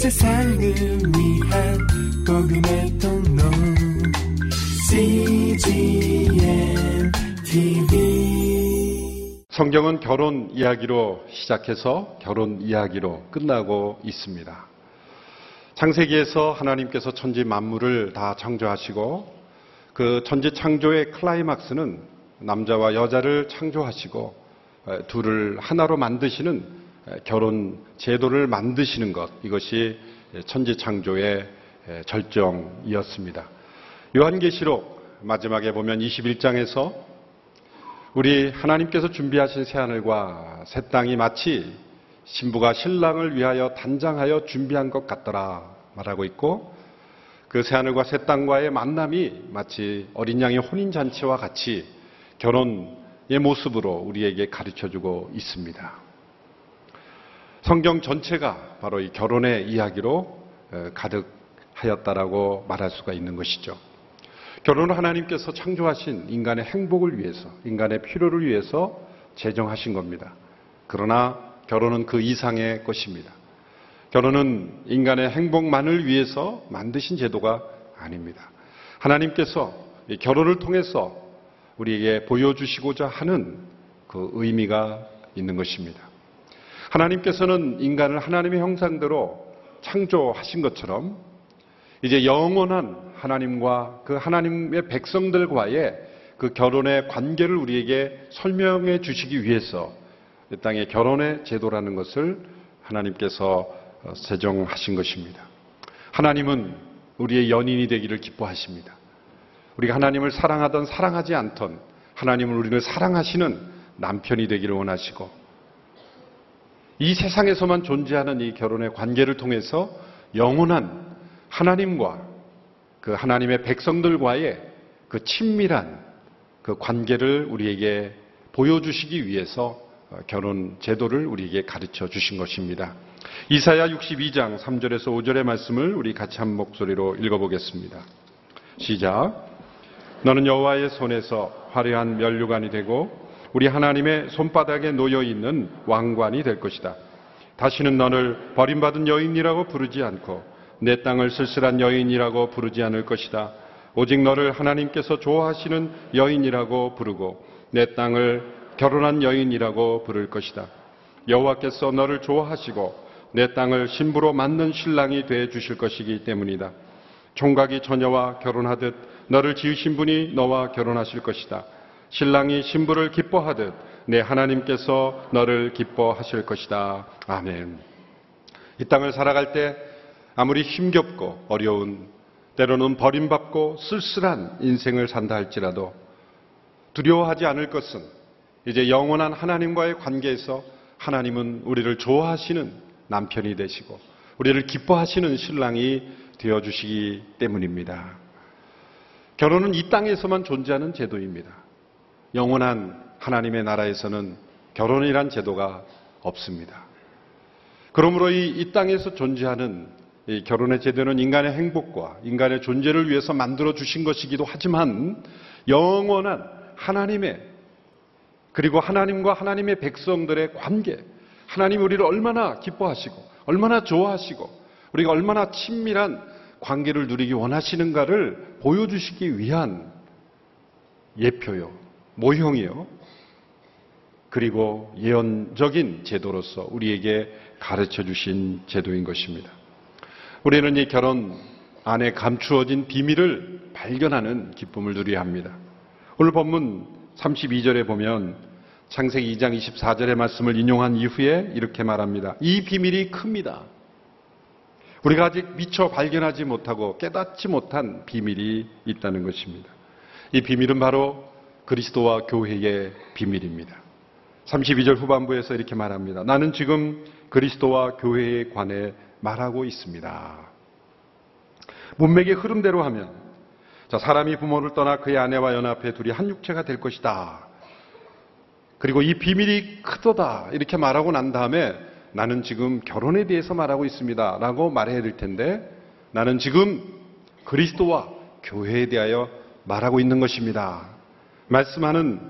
세상을 위한 복음의 통로 CGM TV 성경은 결혼 이야기로 시작해서 결혼 이야기로 끝나고 있습니다. 창세기에서 하나님께서 천지 만물을 다 창조하시고 그 천지 창조의 클라이막스는 남자와 여자를 창조하시고 둘을 하나로 만드시는 결혼 제도를 만드시는 것 이것이 천지 창조의 절정이었습니다. 요한계시록 마지막에 보면 21장에서 우리 하나님께서 준비하신 새 하늘과 새 땅이 마치 신부가 신랑을 위하여 단장하여 준비한 것 같더라 말하고 있고 그 새 하늘과 새 땅과의 만남이 마치 어린 양의 혼인 잔치와 같이 결혼의 모습으로 우리에게 가르쳐 주고 있습니다. 성경 전체가 바로 이 결혼의 이야기로 가득하였다라고 말할 수가 있는 것이죠. 결혼은 하나님께서 창조하신 인간의 행복을 위해서, 인간의 필요를 위해서 제정하신 겁니다. 그러나 결혼은 그 이상의 것입니다. 결혼은 인간의 행복만을 위해서 만드신 제도가 아닙니다. 하나님께서 결혼을 통해서 우리에게 보여주시고자 하는 그 의미가 있는 것입니다. 하나님께서는 인간을 하나님의 형상대로 창조하신 것처럼 이제 영원한 하나님과 그 하나님의 백성들과의 그 결혼의 관계를 우리에게 설명해 주시기 위해서 이 땅의 결혼의 제도라는 것을 하나님께서 제정하신 것입니다. 하나님은 우리의 연인이 되기를 기뻐하십니다. 우리가 하나님을 사랑하던 사랑하지 않던 하나님은 우리를 사랑하시는 남편이 되기를 원하시고 이 세상에서만 존재하는 이 결혼의 관계를 통해서 영원한 하나님과 그 하나님의 백성들과의 그 친밀한 그 관계를 우리에게 보여주시기 위해서 결혼 제도를 우리에게 가르쳐 주신 것입니다. 이사야 62장 3절에서 5절의 말씀을 우리 같이 한 목소리로 읽어보겠습니다. 시작. 너는 여호와의 손에서 화려한 면류관이 되고 우리 하나님의 손바닥에 놓여 있는 왕관이 될 것이다. 다시는 너를 버림받은 여인이라고 부르지 않고 내 땅을 쓸쓸한 여인이라고 부르지 않을 것이다. 오직 너를 하나님께서 좋아하시는 여인이라고 부르고 내 땅을 결혼한 여인이라고 부를 것이다. 여호와께서 너를 좋아하시고 내 땅을 신부로 맞는 신랑이 돼 주실 것이기 때문이다. 총각이 처녀와 결혼하듯 너를 지으신 분이 너와 결혼하실 것이다. 신랑이 신부를 기뻐하듯 내 하나님께서 너를 기뻐하실 것이다. 아멘. 이 땅을 살아갈 때 아무리 힘겹고 어려운 때로는 버림받고 쓸쓸한 인생을 산다 할지라도 두려워하지 않을 것은 이제 영원한 하나님과의 관계에서 하나님은 우리를 좋아하시는 남편이 되시고 우리를 기뻐하시는 신랑이 되어 주시기 때문입니다. 결혼은 이 땅에서만 존재하는 제도입니다. 영원한 하나님의 나라에서는 결혼이란 제도가 없습니다. 그러므로 이, 이 땅에서 존재하는 이 결혼의 제도는 인간의 행복과 인간의 존재를 위해서 만들어 주신 것이기도 하지만 영원한 하나님의 그리고 하나님과 하나님의 백성들의 관계, 하나님 우리를 얼마나 기뻐하시고 얼마나 좋아하시고 우리가 얼마나 친밀한 관계를 누리기 원하시는가를 보여주시기 위한 예표요, 모형이요. 그리고 예언적인 제도로서 우리에게 가르쳐 주신 제도인 것입니다. 우리는 이 결혼 안에 감추어진 비밀을 발견하는 기쁨을 누려야 합니다. 오늘 본문 32절에 보면 창세기 2장 24절의 말씀을 인용한 이후에 이렇게 말합니다. 이 비밀이 큽니다. 우리가 아직 미처 발견하지 못하고 깨닫지 못한 비밀이 있다는 것입니다. 이 비밀은 바로 그리스도와 교회의 비밀입니다. 32절 후반부에서 이렇게 말합니다. 나는 지금 그리스도와 교회에 관해 말하고 있습니다. 문맥의 흐름대로 하면 자, 사람이 부모를 떠나 그의 아내와 연합해 둘이 한 육체가 될 것이다. 그리고 이 비밀이 크도다. 이렇게 말하고 난 다음에 나는 지금 결혼에 대해서 말하고 있습니다. 라고 말해야 될 텐데 나는 지금 그리스도와 교회에 대하여 말하고 있는 것입니다. 말씀하는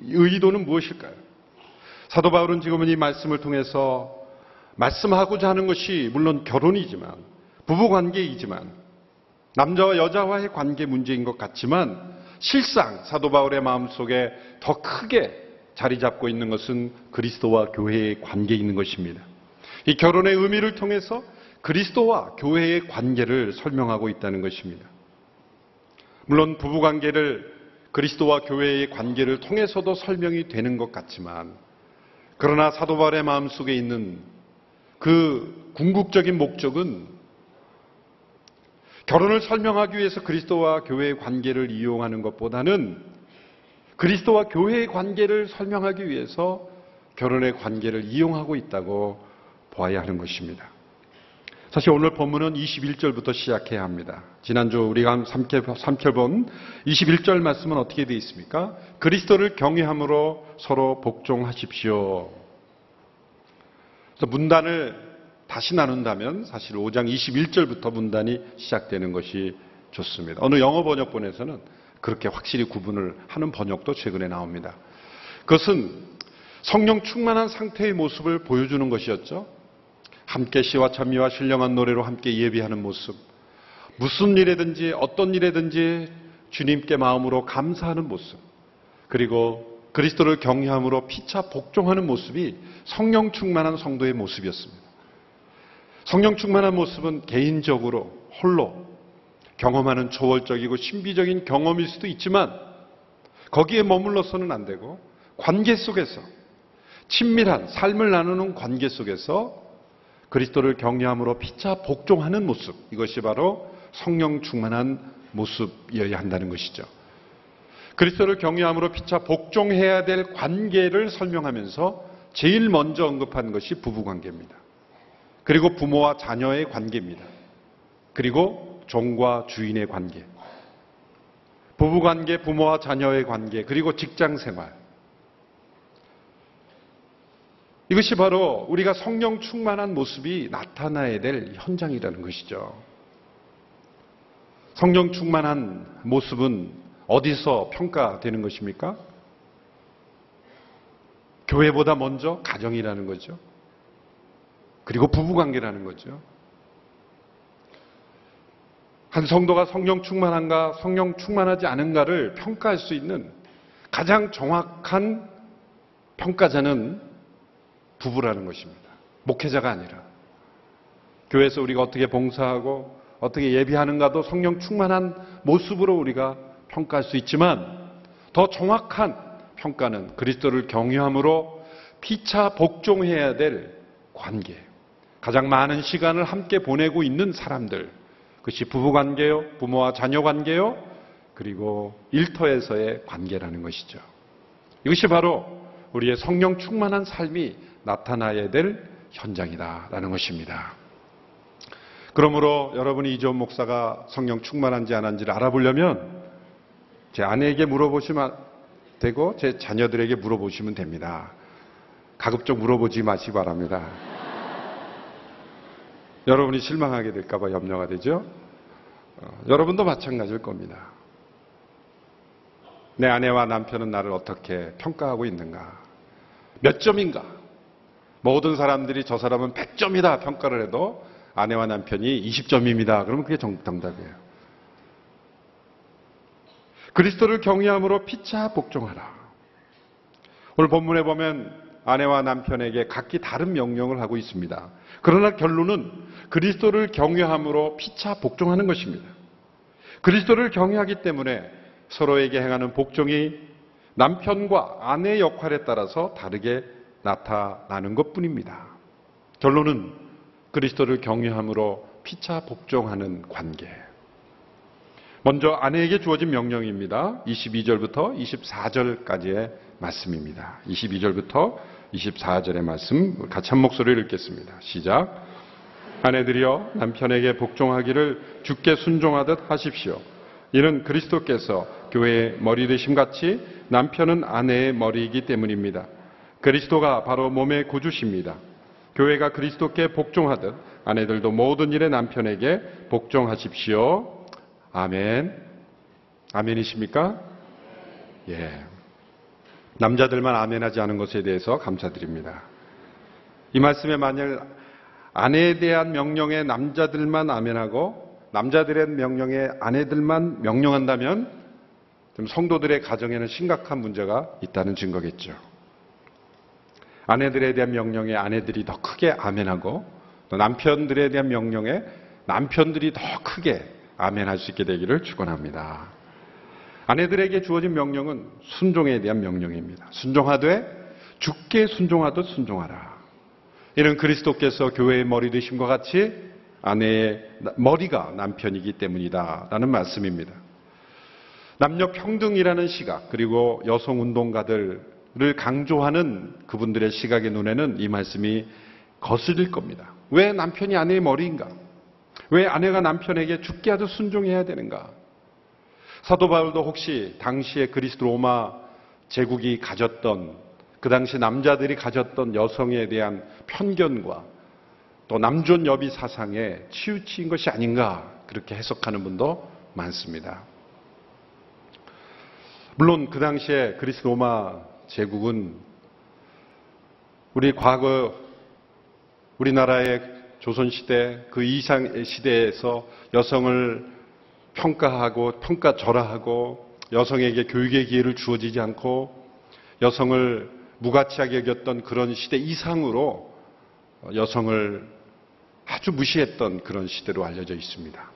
의도는 무엇일까요? 사도 바울은 지금은 이 말씀을 통해서 말씀하고자 하는 것이 물론 결혼이지만 부부 관계이지만 남자와 여자와의 관계 문제인 것 같지만 실상 사도 바울의 마음속에 더 크게 자리 잡고 있는 것은 그리스도와 교회의 관계에 있는 것입니다. 이 결혼의 의미를 통해서 그리스도와 교회의 관계를 설명하고 있다는 것입니다. 물론 부부 관계를 그리스도와 교회의 관계를 통해서도 설명이 되는 것 같지만 그러나 사도 바울의 마음속에 있는 그 궁극적인 목적은 결혼을 설명하기 위해서 그리스도와 교회의 관계를 이용하는 것보다는 그리스도와 교회의 관계를 설명하기 위해서 결혼의 관계를 이용하고 있다고 보아야 하는 것입니다. 사실 오늘 본문은 21절부터 시작해야 합니다. 지난주 우리가 한 3절 본 21절 말씀은 어떻게 되어 있습니까? 그리스도를 경외함으로 서로 복종하십시오. 그래서 문단을 다시 나눈다면 사실 5장 21절부터 문단이 시작되는 것이 좋습니다. 어느 영어 번역본에서는 그렇게 확실히 구분을 하는 번역도 최근에 나옵니다. 그것은 성령 충만한 상태의 모습을 보여주는 것이었죠. 함께 시와 찬미와 신령한 노래로 함께 예비하는 모습. 무슨 일에든지 어떤 일에든지 주님께 마음으로 감사하는 모습. 그리고 그리스도를 경외함으로 피차 복종하는 모습이 성령 충만한 성도의 모습이었습니다. 성령 충만한 모습은 개인적으로 홀로 경험하는 초월적이고 신비적인 경험일 수도 있지만 거기에 머물러서는 안 되고 관계 속에서 친밀한 삶을 나누는 관계 속에서 그리스도를 경외함으로 피차 복종하는 모습 이것이 바로 성령 충만한 모습이어야 한다는 것이죠. 그리스도를 경외함으로 피차 복종해야 될 관계를 설명하면서 제일 먼저 언급한 것이 부부 관계입니다. 그리고 부모와 자녀의 관계입니다. 그리고 종과 주인의 관계. 부부 관계, 부모와 자녀의 관계, 그리고 직장 생활. 이것이 바로 우리가 성령 충만한 모습이 나타나야 될 현장이라는 것이죠. 성령 충만한 모습은 어디서 평가되는 것입니까? 교회보다 먼저 가정이라는 거죠. 그리고 부부관계라는 거죠. 한 성도가 성령 충만한가, 성령 충만하지 않은가를 평가할 수 있는 가장 정확한 평가자는 부부라는 것입니다. 목회자가 아니라. 교회에서 우리가 어떻게 봉사하고 어떻게 예비하는가도 성령 충만한 모습으로 우리가 평가할 수 있지만 더 정확한 평가는 그리스도를 경유함으로 피차 복종해야 될 관계. 가장 많은 시간을 함께 보내고 있는 사람들. 그것이 부부 관계요, 부모와 자녀 관계요, 그리고 일터에서의 관계라는 것이죠. 이것이 바로 우리의 성령 충만한 삶이 나타나야 될 현장이다라는 것입니다. 그러므로 여러분이 이전 목사가 성령 충만한지 안 한지를 알아보려면 제 아내에게 물어보시면 되고 제 자녀들에게 물어보시면 됩니다. 가급적 물어보지 마시기 바랍니다. 여러분이 실망하게 될까봐 염려가 되죠? 어, 여러분도 마찬가지일 겁니다. 내 아내와 남편은 나를 어떻게 평가하고 있는가? 몇 점인가? 모든 사람들이 저 사람은 100점이다 평가를 해도 아내와 남편이 20점입니다. 그러면 그게 정답이에요. 그리스도를 경외함으로 피차 복종하라. 오늘 본문에 보면 아내와 남편에게 각기 다른 명령을 하고 있습니다. 그러나 결론은 그리스도를 경외함으로 피차 복종하는 것입니다. 그리스도를 경외하기 때문에 서로에게 행하는 복종이 남편과 아내의 역할에 따라서 다르게 나타나는 것 뿐입니다. 결론은 그리스도를 경외함으로 피차 복종하는 관계. 먼저 아내에게 주어진 명령입니다. 22절부터 24절까지의 말씀입니다. 22절부터 24절의 말씀 같이 한 목소리를 읽겠습니다. 시작. 아내들이여 남편에게 복종하기를 주께 순종하듯 하십시오. 이는 그리스도께서 교회의 머리 되심 같이 남편은 아내의 머리이기 때문입니다. 그리스도가 바로 몸의 구주십니다. 교회가 그리스도께 복종하듯 아내들도 모든 일에 남편에게 복종하십시오. 아멘. 아멘이십니까? 예. 남자들만 아멘하지 않은 것에 대해서 감사드립니다. 이 말씀에 만약 아내에 대한 명령에 남자들만 아멘하고 남자들의 명령에 아내들만 명령한다면 좀 성도들의 가정에는 심각한 문제가 있다는 증거겠죠. 아내들에 대한 명령에 아내들이 더 크게 아멘하고 또 남편들에 대한 명령에 남편들이 더 크게 아멘할 수 있게 되기를 축원합니다. 아내들에게 주어진 명령은 순종에 대한 명령입니다. 순종하되 죽게 순종하듯 순종하라. 이는 그리스도께서 교회의 머리 것 같이 아내의 머리가 남편이기 때문이다. 라는 말씀입니다. 남녀 평등이라는 시각, 그리고 여성 운동가들 을 강조하는 그분들의 시각의 눈에는 이 말씀이 거슬릴 겁니다. 왜 남편이 아내의 머리인가? 왜 아내가 남편에게 죽게 하듯 순종해야 되는가? 사도 바울도 혹시 당시에 그리스도 로마 제국이 가졌던 그 당시 남자들이 가졌던 여성에 대한 편견과 또 남존 여비 사상에 치우친 것이 아닌가 그렇게 해석하는 분도 많습니다. 물론 그 당시에 그리스 로마 제국은 우리 과거 우리나라의 조선시대 그 이상 시대에서 여성을 평가하고 평가절하하고 여성에게 교육의 기회를 주어지지 않고 여성을 무가치하게 여겼던 그런 시대 이상으로 여성을 아주 무시했던 그런 시대로 알려져 있습니다.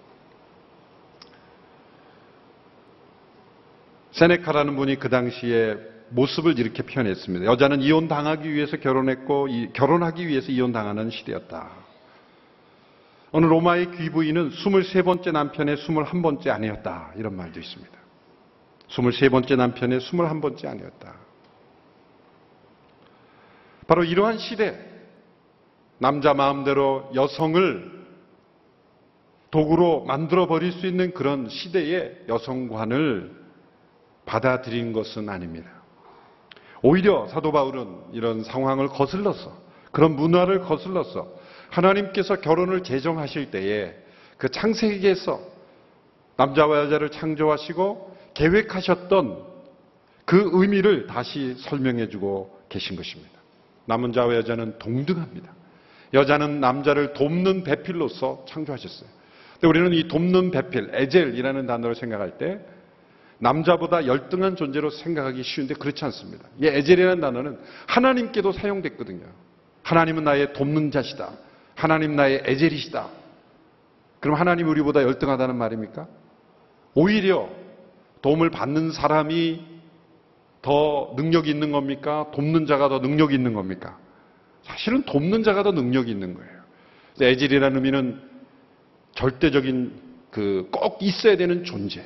세네카라는 분이 그 당시에 모습을 이렇게 표현했습니다. 여자는 이혼 당하기 위해서 결혼했고, 결혼하기 위해서 이혼 당하는 시대였다. 어느 로마의 귀부인은 23번째 남편의 21번째 아내였다. 이런 말도 있습니다. 23번째 남편의 21번째 아내였다. 바로 이러한 시대, 남자 마음대로 여성을 도구로 만들어 버릴 수 있는 그런 시대의 여성관을 받아들인 것은 아닙니다. 오히려 사도 바울은 이런 상황을 거슬러서 그런 문화를 거슬러서 하나님께서 결혼을 제정하실 때에 그 창세기에서 남자와 여자를 창조하시고 계획하셨던 그 의미를 다시 설명해 주고 계신 것입니다. 남은 자와 여자는 동등합니다. 여자는 남자를 돕는 배필로서 창조하셨어요. 근데 우리는 이 돕는 배필, 에젤이라는 단어를 생각할 때 남자보다 열등한 존재로 생각하기 쉬운데 그렇지 않습니다. 이 에젤이라는 단어는 하나님께도 사용됐거든요. 하나님은 나의 돕는 자시다. 하나님 나의 에젤이시다. 그럼 하나님 우리보다 열등하다는 말입니까? 오히려 도움을 받는 사람이 더 능력이 있는 겁니까? 돕는 자가 더 능력이 있는 겁니까? 사실은 돕는 자가 더 능력이 있는 거예요. 에젤이라는 의미는 절대적인 그 꼭 있어야 되는 존재.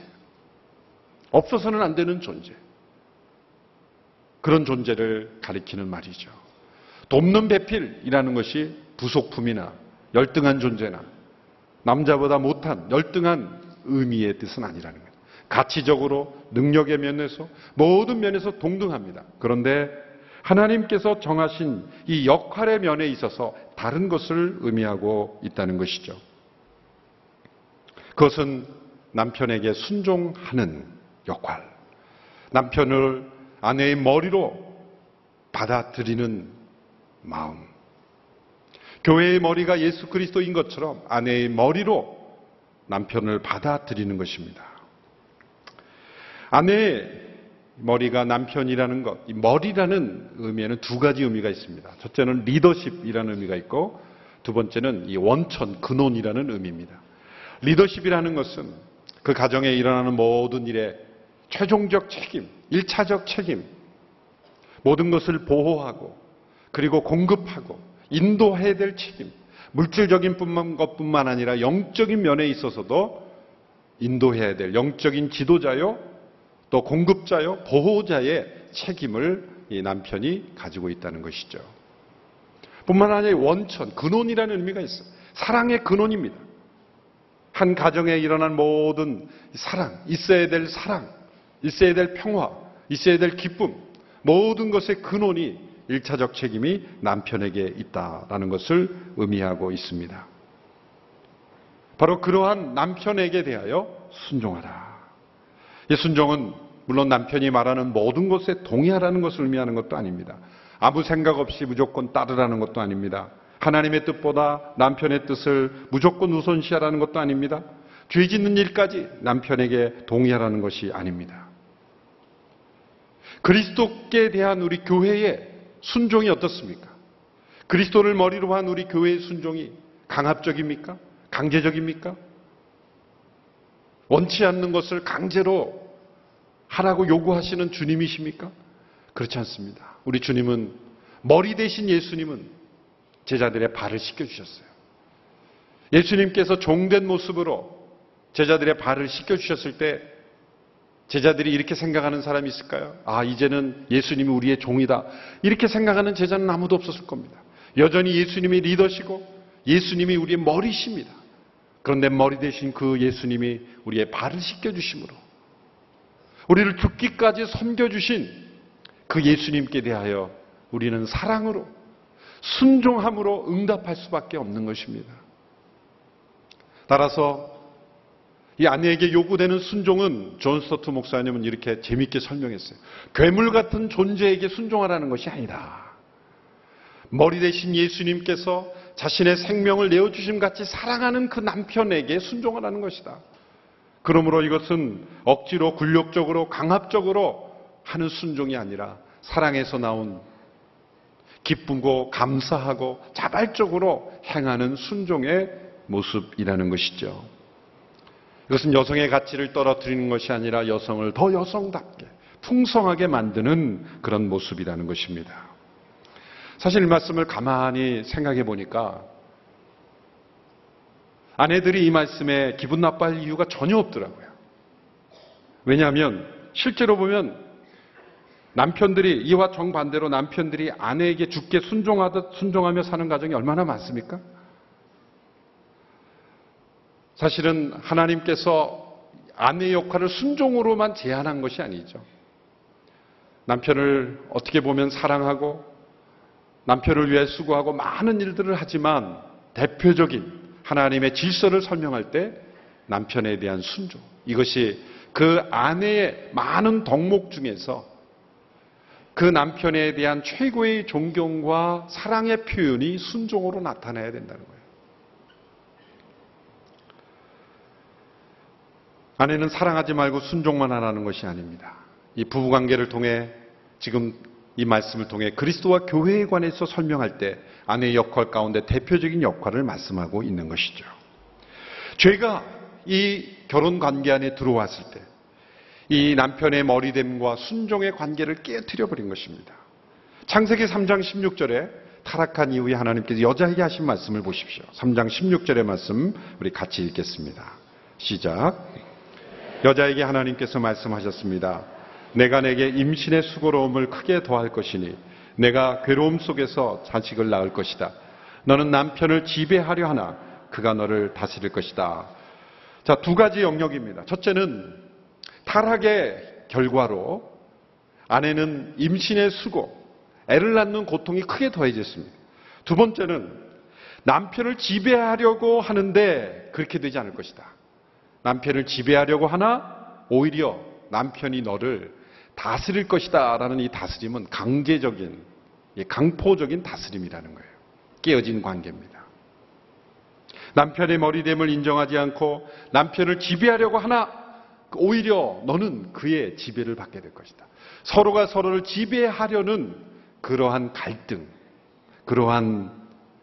없어서는 안 되는 존재. 그런 존재를 가리키는 말이죠. 돕는 배필이라는 것이 부속품이나 열등한 존재나 남자보다 못한 열등한 의미의 뜻은 아니라는 거예요. 가치적으로 능력의 면에서 모든 면에서 동등합니다. 그런데 하나님께서 정하신 이 역할의 면에 있어서 다른 것을 의미하고 있다는 것이죠. 그것은 남편에게 순종하는 역할. 남편을 아내의 머리로 받아들이는 마음. 교회의 머리가 예수 그리스도인 것처럼 아내의 머리로 남편을 받아들이는 것입니다. 아내의 머리가 남편이라는 것, 이 머리라는 의미에는 두 가지 의미가 있습니다. 첫째는 리더십이라는 의미가 있고 두 번째는 이 원천, 근원이라는 의미입니다. 리더십이라는 것은 그 가정에 일어나는 모든 일에 최종적 책임, 일차적 책임, 모든 것을 보호하고 그리고 공급하고 인도해야 될 책임, 물질적인 것뿐만 아니라 영적인 면에 있어서도 인도해야 될 영적인 지도자요, 또 공급자요, 보호자의 책임을 이 남편이 가지고 있다는 것이죠. 뿐만 아니라 원천, 근원이라는 의미가 있어요. 사랑의 근원입니다. 한 가정에 일어난 모든 사랑, 있어야 될 사랑, 있어야 될 평화, 있어야 될 기쁨, 모든 것의 근원이 일차적 책임이 남편에게 있다라는 것을 의미하고 있습니다. 바로 그러한 남편에게 대하여 순종하라. 이 순종은 물론 남편이 말하는 모든 것에 동의하라는 것을 의미하는 것도 아닙니다. 아무 생각 없이 무조건 따르라는 것도 아닙니다. 하나님의 뜻보다 남편의 뜻을 무조건 우선시하라는 것도 아닙니다. 죄 짓는 일까지 남편에게 동의하라는 것이 아닙니다. 그리스도께 대한 우리 교회의 순종이 어떻습니까? 그리스도를 머리로 한 우리 교회의 순종이 강압적입니까? 강제적입니까? 원치 않는 것을 강제로 하라고 요구하시는 주님이십니까? 그렇지 않습니다. 우리 주님은 머리 대신 예수님은 제자들의 발을 씻겨주셨어요. 예수님께서 종된 모습으로 제자들의 발을 씻겨주셨을 때 제자들이 이렇게 생각하는 사람이 있을까요? 아, 이제는 예수님이 우리의 종이다. 이렇게 생각하는 제자는 아무도 없었을 겁니다. 여전히 예수님이 리더시고 예수님이 우리의 머리십니다. 그런데 머리 대신 그 예수님이 우리의 발을 씻겨주심으로 우리를 죽기까지 섬겨주신 그 예수님께 대하여 우리는 사랑으로 순종함으로 응답할 수밖에 없는 것입니다. 따라서 이 아내에게 요구되는 순종은 존 스토트 목사님은 이렇게 재밌게 설명했어요. 괴물 같은 존재에게 순종하라는 것이 아니다. 머리 되신 예수님께서 자신의 생명을 내어주심 같이 사랑하는 그 남편에게 순종하라는 것이다. 그러므로 이것은 억지로 굴욕적으로 강압적으로 하는 순종이 아니라 사랑에서 나온 기쁘고 감사하고 자발적으로 행하는 순종의 모습이라는 것이죠. 이것은 여성의 가치를 떨어뜨리는 것이 아니라 여성을 더 여성답게 풍성하게 만드는 그런 모습이라는 것입니다. 사실 이 말씀을 가만히 생각해 보니까 아내들이 이 말씀에 기분 나빠할 이유가 전혀 없더라고요. 왜냐하면 실제로 보면 남편들이 이와 정반대로 남편들이 아내에게 죽게 순종하듯 순종하며 사는 가정이 얼마나 많습니까? 사실은 하나님께서 아내의 역할을 순종으로만 제한한 것이 아니죠. 남편을 어떻게 보면 사랑하고 남편을 위해 수고하고 많은 일들을 하지만 대표적인 하나님의 질서를 설명할 때 남편에 대한 순종. 이것이 그 아내의 많은 덕목 중에서 그 남편에 대한 최고의 존경과 사랑의 표현이 순종으로 나타나야 된다는 거예요. 아내는 사랑하지 말고 순종만 하라는 것이 아닙니다. 이 부부 관계를 통해 지금 이 말씀을 통해 그리스도와 교회에 관해서 설명할 때 아내의 역할 가운데 대표적인 역할을 말씀하고 있는 것이죠. 죄가 이 결혼 관계 안에 들어왔을 때 이 남편의 머리됨과 순종의 관계를 깨뜨려 버린 것입니다. 창세기 3장 16절에 타락한 이후에 하나님께서 여자에게 하신 말씀을 보십시오. 3장 16절의 말씀 우리 같이 읽겠습니다. 시작. 여자에게 하나님께서 말씀하셨습니다. 내가 내게 임신의 수고로움을 크게 더할 것이니 내가 괴로움 속에서 자식을 낳을 것이다. 너는 남편을 지배하려 하나 그가 너를 다스릴 것이다. 자, 두 가지 영역입니다. 첫째는 타락의 결과로 아내는 임신의 수고, 애를 낳는 고통이 크게 더해졌습니다. 두 번째는 남편을 지배하려고 하는데 그렇게 되지 않을 것이다. 남편을 지배하려고 하나 오히려 남편이 너를 다스릴 것이다 라는 이 다스림은 강제적인 강포적인 다스림이라는 거예요. 깨어진 관계입니다. 남편의 머리됨을 인정하지 않고 남편을 지배하려고 하나 오히려 너는 그의 지배를 받게 될 것이다. 서로가 서로를 지배하려는 그러한 갈등, 그러한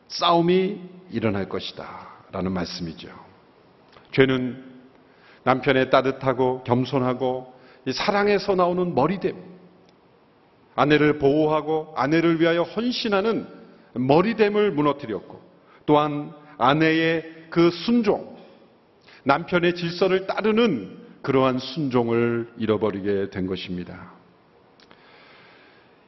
싸움이 일어날 것이다. 라는 말씀이죠. 죄는 남편의 따뜻하고 겸손하고 사랑에서 나오는 머리됨, 아내를 보호하고 아내를 위하여 헌신하는 머리됨을 무너뜨렸고 또한 아내의 그 순종, 남편의 질서를 따르는 그러한 순종을 잃어버리게 된 것입니다.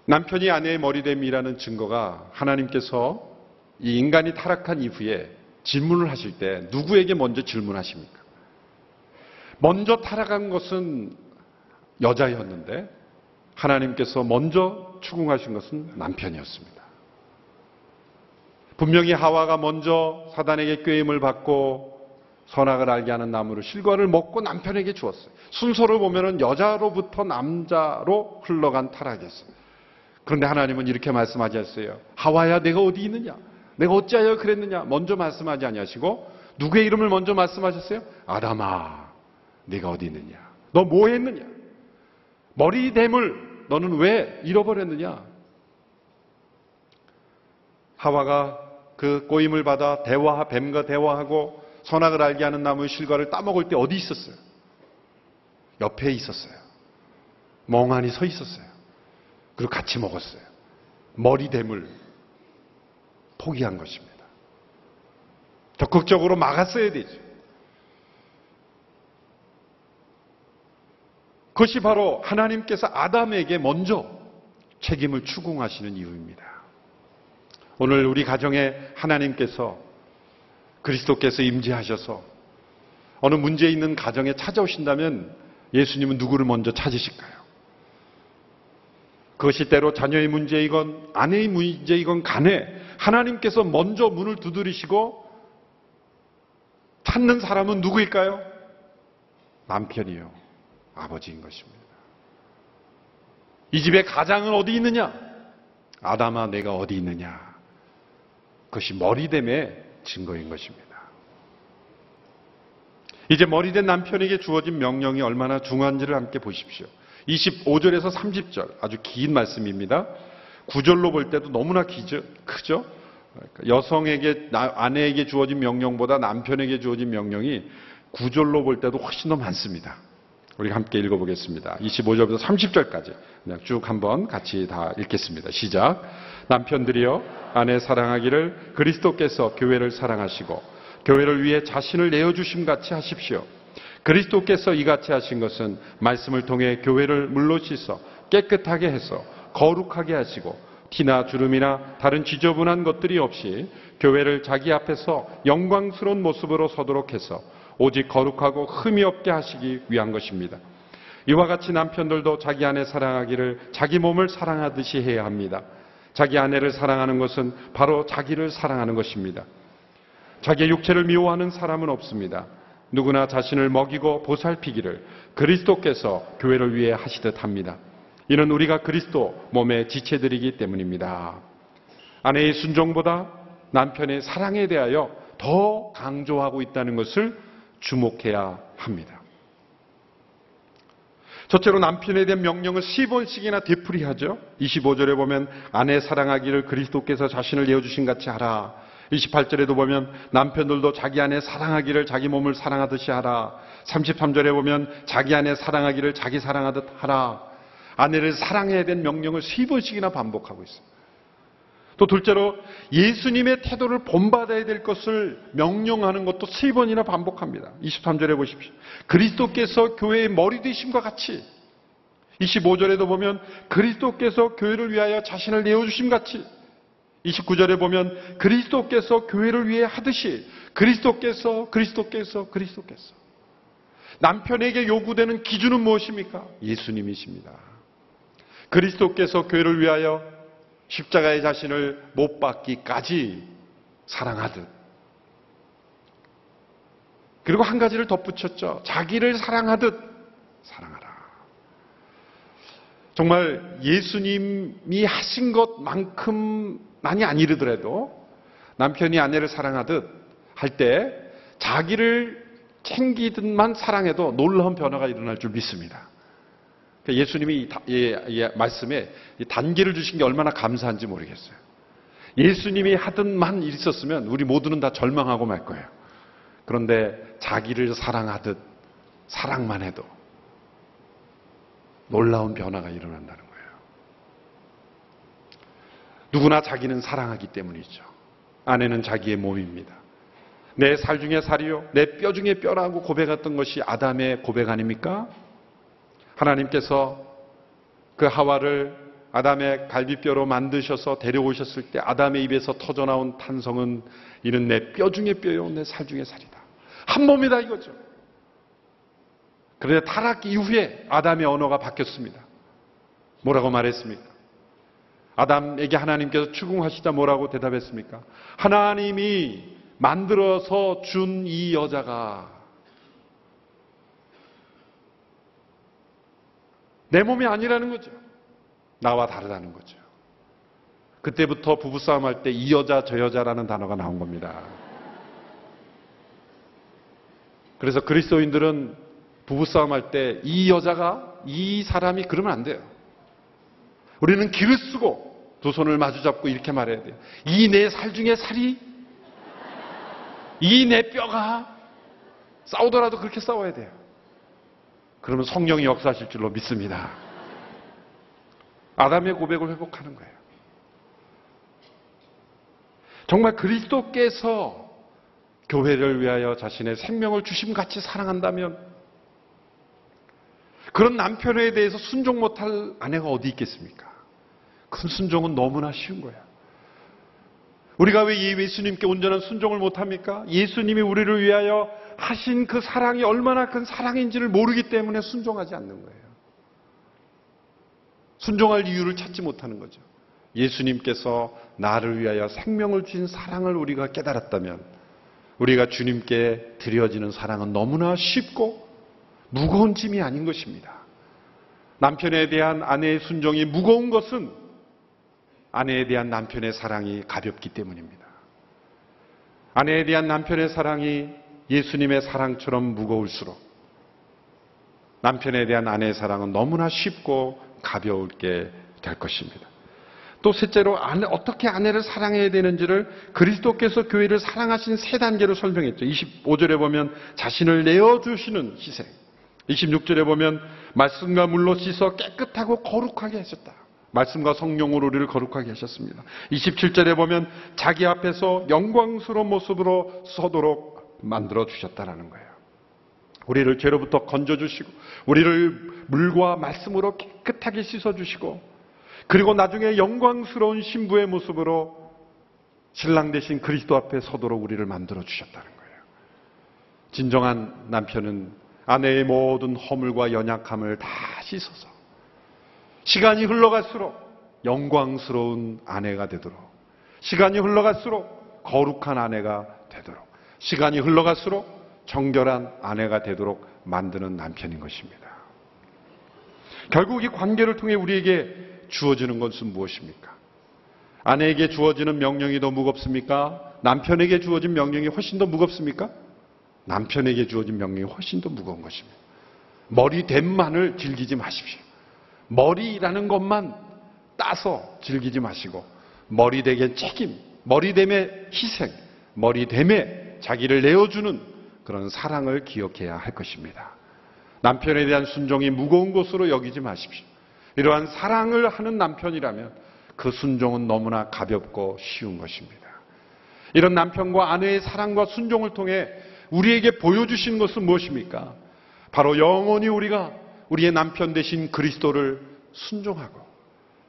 남편이 아내의 머리됨이라는 증거가 하나님께서 이 인간이 타락한 이후에 질문을 하실 때 누구에게 먼저 질문하십니까? 먼저 타락한 것은 여자였는데 하나님께서 먼저 추궁하신 것은 남편이었습니다. 분명히 하와가 먼저 사단에게 꾀임을 받고 선악을 알게 하는 나무를 실과를 먹고 남편에게 주었어요. 순서를 보면은 여자로부터 남자로 흘러간 타락이었어요. 그런데 하나님은 이렇게 말씀하셨어요. 하와야 내가 어디 있느냐? 내가 어찌하여 그랬느냐? 먼저 말씀하지 아니하시고 누구의 이름을 먼저 말씀하셨어요? 아담아, 네가 어디 있느냐? 너 뭐 했느냐? 머리됨을 너는 왜 잃어버렸느냐? 하와가 그 꼬임을 받아 대화 뱀과 대화하고 선악을 알게 하는 나무의 실과를 따먹을 때 어디 있었어요? 옆에 있었어요. 멍하니 서 있었어요. 그리고 같이 먹었어요. 머리됨을 포기한 것입니다. 적극적으로 막았어야 되죠. 그것이 바로 하나님께서 아담에게 먼저 책임을 추궁하시는 이유입니다. 오늘 우리 가정에 하나님께서 그리스도께서 임재하셔서 어느 문제 있는 가정에 찾아오신다면 예수님은 누구를 먼저 찾으실까요? 그것이 때로 자녀의 문제이건 아내의 문제이건 간에 하나님께서 먼저 문을 두드리시고 찾는 사람은 누구일까요? 남편이요. 아버지인 것입니다. 이 집의 가장은 어디 있느냐? 아담아, 내가 어디 있느냐? 그것이 머리됨의 증거인 것입니다. 이제 머리된 남편에게 주어진 명령이 얼마나 중요한지를 함께 보십시오. 25절에서 30절 아주 긴 말씀입니다. 구절로 볼 때도 너무나 기죠, 크죠? 그러니까 여성에게 아내에게 주어진 명령보다 남편에게 주어진 명령이 구절로 볼 때도 훨씬 더 많습니다. 우리가 함께 읽어보겠습니다. 25절부터 30절까지 쭉 한번 같이 다 읽겠습니다. 시작. 남편들이여 아내 사랑하기를 그리스도께서 교회를 사랑하시고 교회를 위해 자신을 내어주심 같이 하십시오. 그리스도께서 이같이 하신 것은 말씀을 통해 교회를 물로 씻어 깨끗하게 해서 거룩하게 하시고 티나 주름이나 다른 지저분한 것들이 없이 교회를 자기 앞에서 영광스러운 모습으로 서도록 해서 오직 거룩하고 흠이 없게 하시기 위한 것입니다. 이와 같이 남편들도 자기 아내 사랑하기를 자기 몸을 사랑하듯이 해야 합니다. 자기 아내를 사랑하는 것은 바로 자기를 사랑하는 것입니다. 자기의 육체를 미워하는 사람은 없습니다. 누구나 자신을 먹이고 보살피기를 그리스도께서 교회를 위해 하시듯 합니다. 이는 우리가 그리스도 몸의 지체들이기 때문입니다. 아내의 순종보다 남편의 사랑에 대하여 더 강조하고 있다는 것을 주목해야 합니다. 첫째로 남편에 대한 명령을 10번씩이나 되풀이하죠. 25절에 보면 아내 사랑하기를 그리스도께서 자신을 내어주신 같이 하라. 28절에도 보면 남편들도 자기 아내 사랑하기를 자기 몸을 사랑하듯이 하라. 33절에 보면 자기 아내 사랑하기를 자기 사랑하듯 하라. 아내를 사랑해야 된 명령을 10번씩이나 반복하고 있습니다. 또 둘째로 예수님의 태도를 본받아야 될 것을 명령하는 것도 세 번이나 반복합니다. 23절에 보십시오. 그리스도께서 교회의 머리 되심과 같이 25절에도 보면 그리스도께서 교회를 위하여 자신을 내어주심 같이 29절에 보면 그리스도께서 교회를 위해 하듯이 그리스도께서 그리스도께서 그리스도께서 남편에게 요구되는 기준은 무엇입니까? 예수님이십니다. 그리스도께서 교회를 위하여 십자가의 자신을 못 받기까지 사랑하듯. 그리고 한 가지를 덧붙였죠. 자기를 사랑하듯 사랑하라. 정말 예수님이 하신 것만큼많이 아니르더라도 남편이 아내를 사랑하듯 할 때 자기를 챙기듯만 사랑해도 놀라운 변화가 일어날 줄 믿습니다. 그러니까 예수님이 이 말씀에 단계를 주신 게 얼마나 감사한지 모르겠어요. 예수님이 하듯만 있었으면 우리 모두는 다 절망하고 말 거예요. 그런데 자기를 사랑하듯 사랑만 해도 놀라운 변화가 일어난다는 거예요. 누구나 자기는 사랑하기 때문이죠. 아내는 자기의 몸입니다. 내 살 중에 살이요, 내 뼈 중에 뼈라고 고백했던 것이 아담의 고백 아닙니까? 하나님께서 그 하와를 아담의 갈비뼈로 만드셔서 데려오셨을 때 아담의 입에서 터져나온 탄성은 이는 내 뼈 중에 뼈요 내 살 중에 살이다. 한 몸이다 이거죠. 그런데 타락 이후에 아담의 언어가 바뀌었습니다. 뭐라고 말했습니까? 아담에게 하나님께서 추궁하시자 뭐라고 대답했습니까? 하나님이 만들어서 준 이 여자가 내 몸이 아니라는 거죠. 나와 다르다는 거죠. 그때부터 부부싸움 할 때 이 여자 저 여자라는 단어가 나온 겁니다. 그래서 그리스도인들은 부부싸움 할 때 이 여자가 이 사람이 그러면 안 돼요. 우리는 길을 쓰고 두 손을 마주 잡고 이렇게 말해야 돼요. 이 내 살 중에 살이 이 내 뼈가 싸우더라도 그렇게 싸워야 돼요. 그러면 성령이 역사하실 줄로 믿습니다. 아담의 고백을 회복하는 거예요. 정말 그리스도께서 교회를 위하여 자신의 생명을 주심 같이 사랑한다면 그런 남편에 대해서 순종 못할 아내가 어디 있겠습니까? 큰 순종은 너무나 쉬운 거예요. 우리가 왜 예수님께 온전한 순종을 못합니까? 예수님이 우리를 위하여 하신 그 사랑이 얼마나 큰 사랑인지를 모르기 때문에 순종하지 않는 거예요. 순종할 이유를 찾지 못하는 거죠. 예수님께서 나를 위하여 생명을 주신 사랑을 우리가 깨달았다면 우리가 주님께 드려지는 사랑은 너무나 쉽고 무거운 짐이 아닌 것입니다. 남편에 대한 아내의 순종이 무거운 것은 아내에 대한 남편의 사랑이 가볍기 때문입니다. 아내에 대한 남편의 사랑이 예수님의 사랑처럼 무거울수록 남편에 대한 아내의 사랑은 너무나 쉽고 가벼울게 될 것입니다. 또 셋째로 어떻게 아내를 사랑해야 되는지를 그리스도께서 교회를 사랑하신 세 단계로 설명했죠. 25절에 보면 자신을 내어주시는 희생. 26절에 보면 말씀과 물로 씻어 깨끗하고 거룩하게 하셨다. 말씀과 성령으로 우리를 거룩하게 하셨습니다. 27절에 보면 자기 앞에서 영광스러운 모습으로 서도록 만들어 주셨다라는 거예요. 우리를 죄로부터 건져 주시고 우리를 물과 말씀으로 깨끗하게 씻어 주시고 그리고 나중에 영광스러운 신부의 모습으로 신랑 대신 그리스도 앞에 서도록 우리를 만들어 주셨다는 거예요. 진정한 남편은 아내의 모든 허물과 연약함을 다 씻어서 시간이 흘러갈수록 영광스러운 아내가 되도록 시간이 흘러갈수록 거룩한 아내가 되도록 시간이 흘러갈수록 정결한 아내가 되도록 만드는 남편인 것입니다. 결국 이 관계를 통해 우리에게 주어지는 것은 무엇입니까? 아내에게 주어지는 명령이 더 무겁습니까? 남편에게 주어진 명령이 훨씬 더 무겁습니까? 남편에게 주어진 명령이 훨씬 더 무거운 것입니다. 머리됨만을 즐기지 마십시오. 머리라는 것만 따서 즐기지 마시고 머리됨의 책임, 머리 됨의 희생, 머리 됨에 자기를 내어주는 그런 사랑을 기억해야 할 것입니다. 남편에 대한 순종이 무거운 것으로 여기지 마십시오. 이러한 사랑을 하는 남편이라면 그 순종은 너무나 가볍고 쉬운 것입니다. 이런 남편과 아내의 사랑과 순종을 통해 우리에게 보여주신 것은 무엇입니까? 바로 영원히 우리가 우리의 남편 대신 그리스도를 순종하고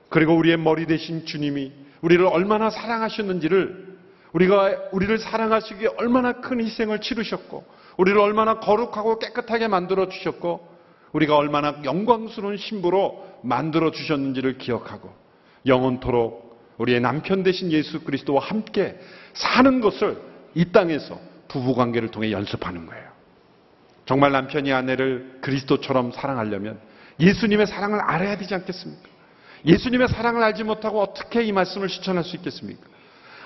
그리고 우리의 머리 대신 주님이 우리를 얼마나 사랑하셨는지를 우리가 우리를 사랑하시기 에 얼마나 큰 희생을 치르셨고 우리를 얼마나 거룩하고 깨끗하게 만들어 주셨고 우리가 얼마나 영광스러운 신부로 만들어 주셨는지를 기억하고 영원토록 우리의 남편 대신 예수 그리스도와 함께 사는 것을 이 땅에서 부부 관계를 통해 연습하는 거예요. 정말 남편이 아내를 그리스도처럼 사랑하려면 예수님의 사랑을 알아야 되지 않겠습니까? 예수님의 사랑을 알지 못하고 어떻게 이 말씀을 실천할 수 있겠습니까?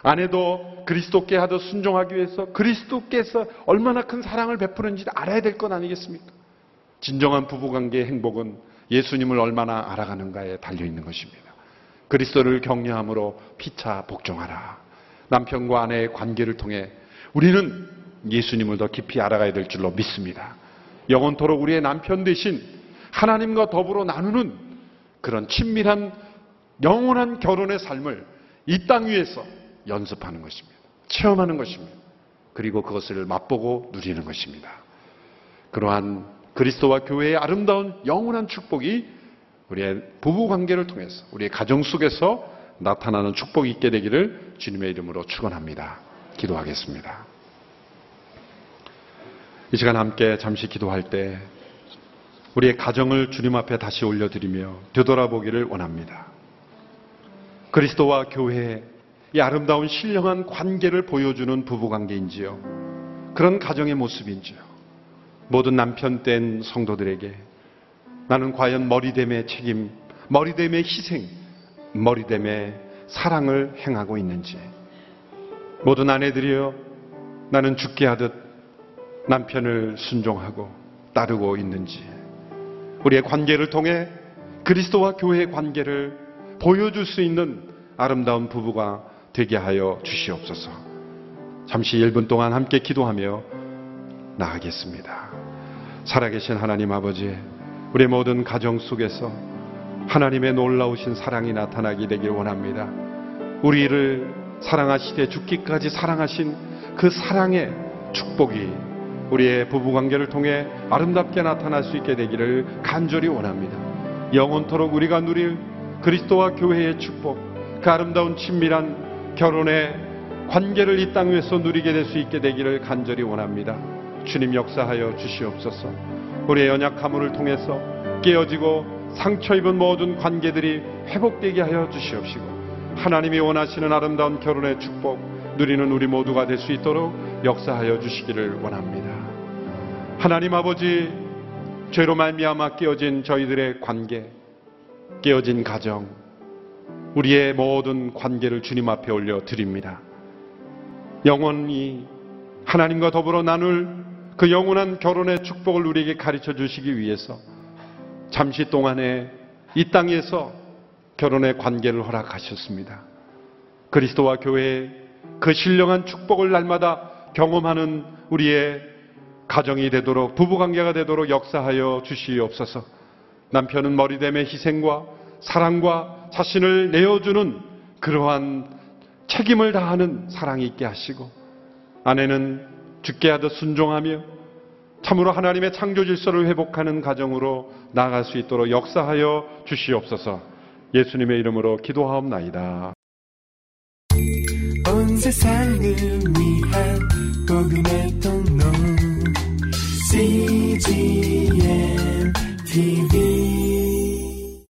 아내도 그리스도께 하듯 순종하기 위해서 그리스도께서 얼마나 큰 사랑을 베푸는지 알아야 될 것 아니겠습니까? 진정한 부부관계의 행복은 예수님을 얼마나 알아가는가에 달려 있는 것입니다. 그리스도를 격려함으로 피차 복종하라. 남편과 아내의 관계를 통해 우리는 예수님을 더 깊이 알아가야 될 줄로 믿습니다. 영원토록 우리의 남편 대신 하나님과 더불어 나누는 그런 친밀한 영원한 결혼의 삶을 이 땅 위에서 연습하는 것입니다. 체험하는 것입니다. 그리고 그것을 맛보고 누리는 것입니다. 그러한 그리스도와 교회의 아름다운 영원한 축복이 우리의 부부 관계를 통해서 우리의 가정 속에서 나타나는 축복이 있게 되기를 주님의 이름으로 축원합니다. 기도하겠습니다. 이 시간 함께 잠시 기도할 때 우리의 가정을 주님 앞에 다시 올려드리며 되돌아보기를 원합니다. 그리스도와 교회의 이 아름다운 신령한 관계를 보여주는 부부 관계인지요. 그런 가정의 모습인지요. 모든 남편 된 성도들에게 나는 과연 머리됨의 책임, 머리됨의 희생, 머리됨의 사랑을 행하고 있는지 모든 아내들이여 나는 죽게 하듯 남편을 순종하고 따르고 있는지 우리의 관계를 통해 그리스도와 교회의 관계를 보여줄 수 있는 아름다운 부부가 되게 하여 주시옵소서. 잠시 1분 동안 함께 기도하며 나가겠습니다. 살아계신 하나님 아버지, 우리 모든 가정 속에서 하나님의 놀라우신 사랑이 나타나게 되길 원합니다. 우리를 사랑하시되 죽기까지 사랑하신 그 사랑의 축복이 우리의 부부 관계를 통해 아름답게 나타날 수 있게 되기를 간절히 원합니다. 영원토록 우리가 누릴 그리스도와 교회의 축복, 그 아름다운 친밀한 결혼의 관계를 이 땅 위에서 누리게 될 수 있게 되기를 간절히 원합니다. 주님 역사하여 주시옵소서. 우리의 연약함을 통해서 깨어지고 상처 입은 모든 관계들이 회복되게 하여 주시옵시고 하나님이 원하시는 아름다운 결혼의 축복 누리는 우리 모두가 될 수 있도록 역사하여 주시기를 원합니다. 하나님 아버지 죄로 말미암아 깨어진 저희들의 관계, 깨어진 가정, 우리의 모든 관계를 주님 앞에 올려 드립니다. 영원히 하나님과 더불어 나눌 그 영원한 결혼의 축복을 우리에게 가르쳐 주시기 위해서 잠시 동안에 이 땅에서 결혼의 관계를 허락하셨습니다. 그리스도와 교회의 그 신령한 축복을 날마다 경험하는 우리의 가정이 되도록 부부관계가 되도록 역사하여 주시옵소서. 남편은 머리됨의 희생과 사랑과 자신을 내어주는 그러한 책임을 다하는 사랑이 있게 하시고 아내는 죽게 하듯 순종하며 참으로 하나님의 창조 질서를 회복하는 가정으로 나아갈 수 있도록 역사하여 주시옵소서. 예수님의 이름으로 기도하옵나이다. 온 세상을 위한 복음의 통로 CGM TV